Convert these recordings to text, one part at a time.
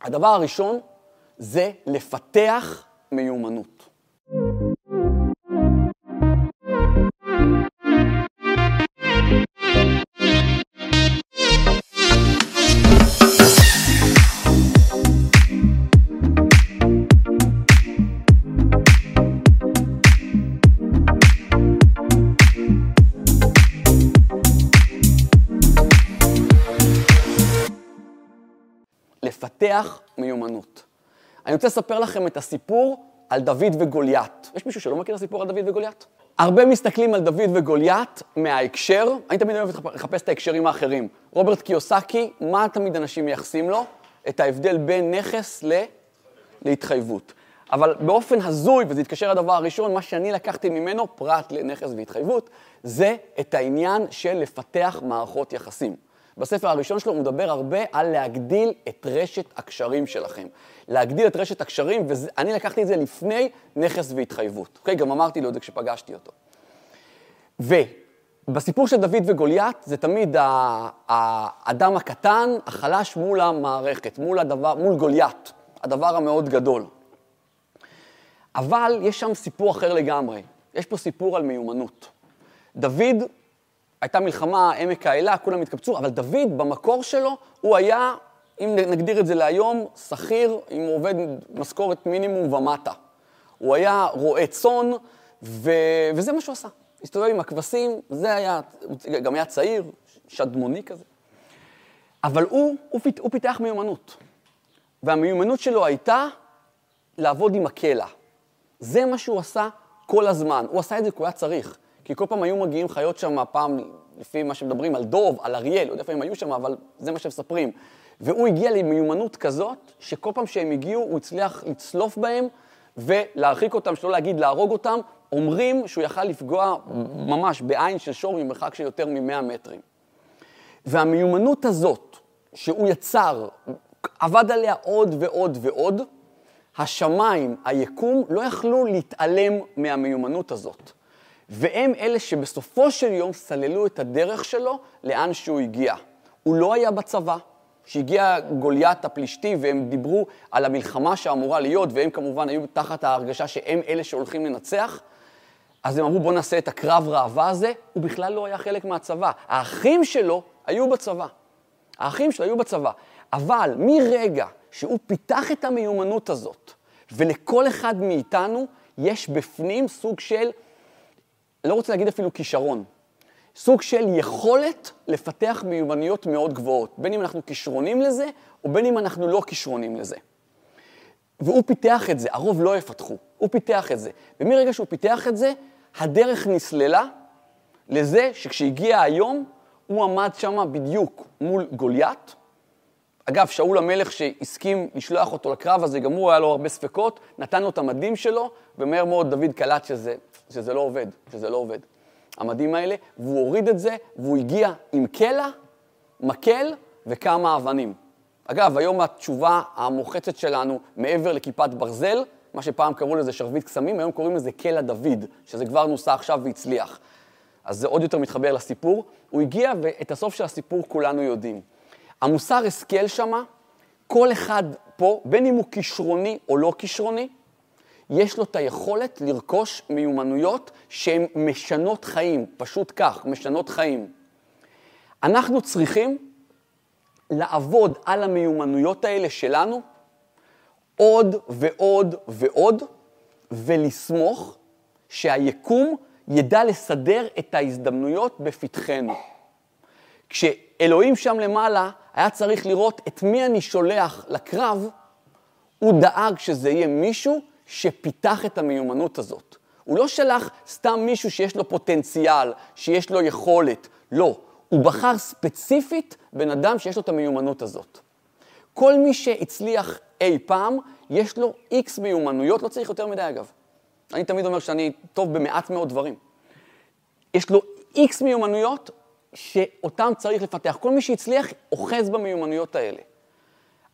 הדבר הראשון זה לפתח מיומנות. לפתח מיומנות. אני רוצה לספר לכם את הסיפור על דוד וגוליית. יש מישהו שלא מכיר את הסיפור על דוד וגוליית? הרבה מסתכלים על דוד וגוליית מההקשר, אני תמיד אוהב לחפש את ההקשרים האחרים. רוברט קיוסקי, מה תמיד אנשים מייחסים לו? את ההבדל בין נכס ל... להתחייבות. אבל באופן הזוי, וזה יתקשר לדבר הראשון, מה שאני לקחתי ממנו, פרט לנכס והתחייבות, זה את העניין של לפתח מערכות יחסים. בספר הראשון שלו הוא מדבר הרבה על להגדיל את רשת הקשרים שלכם. להגדיל את רשת הקשרים, ואני לקחתי את זה לפני נכס והתחייבות. אוקיי? גם אמרתי לו את זה כשפגשתי אותו. ובסיפור של דוד וגוליית, זה תמיד האדם הקטן, החלש מול המערכת, מול, הדבר, מול גוליית, הדבר המאוד גדול. אבל יש שם סיפור אחר לגמרי. יש פה סיפור על מיומנות. דוד הייתה מלחמה, עמק האלה, כולם התקבצו, אבל דוד, במקור שלו, הוא היה, אם נגדיר את זה להיום, שכיר עם עובד משכורת מינימום ומטה. הוא היה רועה צאן, ו... וזה מה שהוא עשה. הסתובב עם הכבשים, זה היה, הוא גם היה צעיר, שדמוני כזה. אבל הוא, הוא, פיתח, הוא פיתח מיומנות. והמיומנות שלו הייתה לעבוד עם הקלע. זה מה שהוא עשה כל הזמן. הוא עשה את זה כי הוא היה צריך. כי כל פעם היו מגיעים חיות שם, פעם, לפי מה שמדברים, על דוב, על אריאל, לא יודע איפה הם היו שם, אבל זה מה שמספרים. והוא הגיע למיומנות כזאת, שכל פעם שהם הגיעו, הוא הצליח לצלוף בהם ולהרחיק אותם, שלא להגיד להרוג אותם. אומרים שהוא יכל לפגוע ממש בעין של שור ממרחק של יותר מ-100 מטרים. והמיומנות הזאת, שהוא יצר, עבד עליה עוד ועוד ועוד, השמיים, היקום, לא יכלו להתעלם מהמיומנות הזאת. והם אלה שבסופו של יום סללו את הדרך שלו לאן שהוא הגיע. הוא לא היה בצבא. כשהגיע גוליית הפלישתי והם דיברו על המלחמה שאמורה להיות, והם כמובן היו תחת ההרגשה שהם אלה שהולכים לנצח, אז הם אמרו בואו נעשה את הקרב ראווה הזה, הוא בכלל לא היה חלק מהצבא. האחים שלו היו בצבא. האחים שלו היו בצבא. אבל מרגע שהוא פיתח את המיומנות הזאת, ולכל אחד מאיתנו יש בפנים סוג של לא רוצה להגיד אפילו כישרון, סוג של יכולת לפתח מיומנויות מאוד גבוהות, בין אם אנחנו כישרונים לזה, או בין אם אנחנו לא כישרונים לזה. והוא פיתח את זה, הרוב לא יפתחו, הוא פיתח את זה. ומרגע שהוא פיתח את זה, הדרך נסללה לזה שכשהגיע היום, הוא עמד שם בדיוק מול גוליית. אגב, שאול המלך שהסכים לשלוח אותו לקרב הזה, גם הוא היה לו הרבה ספקות, נתן לו את המדים שלו, ומהר מאוד דוד קלט שזה שזה לא עובד, שזה לא עובד. המדים האלה, והוא הוריד את זה, והוא הגיע עם קלע, מקל וכמה אבנים. אגב, היום התשובה המוחצת שלנו, מעבר לכיפת ברזל, מה שפעם קראו לזה שרביט קסמים, היום קוראים לזה קלע דוד, שזה כבר נוסע עכשיו והצליח. אז זה עוד יותר מתחבר לסיפור. הוא הגיע, ואת הסוף של הסיפור כולנו יודעים. המוסר השכל שמה, כל אחד פה, בין אם הוא כישרוני או לא כישרוני, יש לו את היכולת לרכוש מיומנויות שהן משנות חיים, פשוט כך, משנות חיים. אנחנו צריכים לעבוד על המיומנויות האלה שלנו עוד ועוד ועוד, ולסמוך שהיקום ידע לסדר את ההזדמנויות בפתחנו. כשאלוהים שם למעלה היה צריך לראות את מי אני שולח לקרב, הוא דאג שזה יהיה מישהו שפיתח את המיומנות הזאת. הוא לא שלח סתם מישהו שיש לו פוטנציאל, שיש לו יכולת. לא, הוא בחר ספציפית בן אדם שיש לו את המיומנות הזאת. כל מי שהצליח אי פעם, יש לו איקס מיומנויות, לא צריך יותר מדי אגב. אני תמיד אומר שאני טוב במעט מאוד דברים. יש לו איקס מיומנויות שאותם צריך לפתח. כל מי שהצליח אוחז במיומנויות האלה.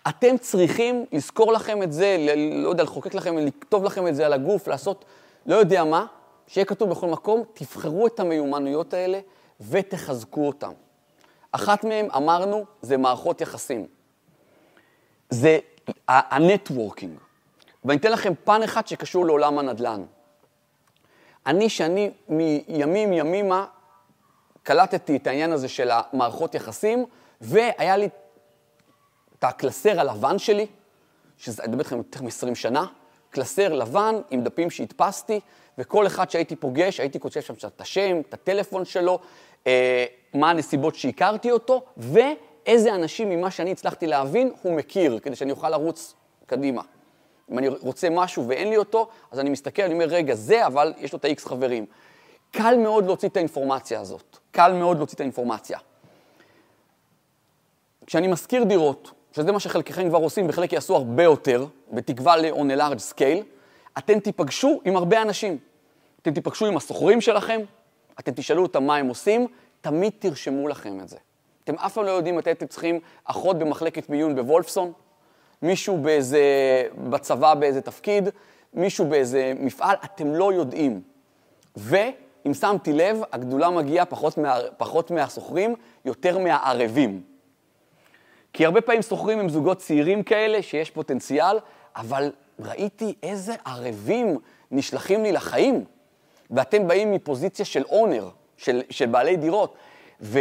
אתם צריכים לזכור לכם את זה, לא יודע, לחוקק לכם, לכתוב לכם את זה על הגוף, לעשות לא יודע מה, שיהיה כתוב בכל מקום, תבחרו את המיומנויות האלה ותחזקו אותן. אחת מהן, אמרנו, זה מערכות יחסים. זה ה networking. ואני אתן לכם פן אחד שקשור לעולם הנדל"ן. אני, שאני מימים ימימה קלטתי את העניין הזה של המערכות יחסים, והיה לי את הקלסר הלבן שלי, שזה, אני מדבר איתכם יותר מ-20 שנה, קלסר לבן עם דפים שהדפסתי, וכל אחד שהייתי פוגש, הייתי כותב שם את השם, את הטלפון שלו, אה, מה הנסיבות שהכרתי אותו, ואיזה אנשים ממה שאני הצלחתי להבין הוא מכיר, כדי שאני אוכל לרוץ קדימה. אם אני רוצה משהו ואין לי אותו, אז אני מסתכל, אני אומר, רגע, זה, אבל יש לו את ה-X חברים. קל מאוד להוציא את האינפורמציה הזאת. קל מאוד להוציא את האינפורמציה. כשאני משכיר דירות, שזה מה שחלקכם כבר עושים, וחלק יעשו הרבה יותר, בתקווה ל-on a large scale, אתם תיפגשו עם הרבה אנשים. אתם תיפגשו עם הסוחרים שלכם, אתם תשאלו אותם מה הם עושים, תמיד תרשמו לכם את זה. אתם אף פעם לא יודעים מתי אתם צריכים אחות במחלקת מיון בוולפסון, מישהו באיזה, בצבא באיזה תפקיד, מישהו באיזה מפעל, אתם לא יודעים. ואם שמתי לב, הגדולה מגיעה פחות, מה, פחות מהסוחרים, יותר מהערבים. כי הרבה פעמים סוחרים הם זוגות צעירים כאלה, שיש פוטנציאל, אבל ראיתי איזה ערבים נשלחים לי לחיים, ואתם באים מפוזיציה של אונר, של, של בעלי דירות, ו,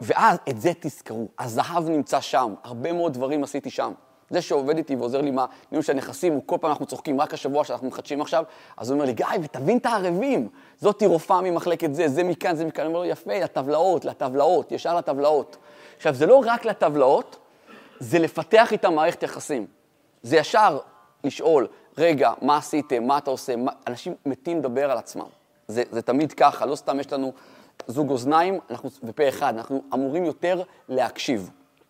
ואז את זה תזכרו, הזהב נמצא שם, הרבה מאוד דברים עשיתי שם. זה שעובד איתי ועוזר לי מה, ניהול של הנכסים, הוא כל פעם אנחנו צוחקים, רק השבוע שאנחנו מחדשים עכשיו, אז הוא אומר לי, גיא, ותבין את הערבים, זאתי רופאה ממחלקת זה, זה מכאן, זה מכאן, אני אומר לו, יפה, לטבלאות, לטבלאות, ישר לטבלאות. עכשיו, זה לא רק לטבלאות, זה לפתח איתם מערכת יחסים. זה ישר לשאול, רגע, מה עשיתם, מה אתה עושה, מה... אנשים מתים לדבר על עצמם. זה, זה תמיד ככה, לא סתם יש לנו זוג אוזניים אנחנו, ופה אחד, אנחנו אמורים יותר להקשיב.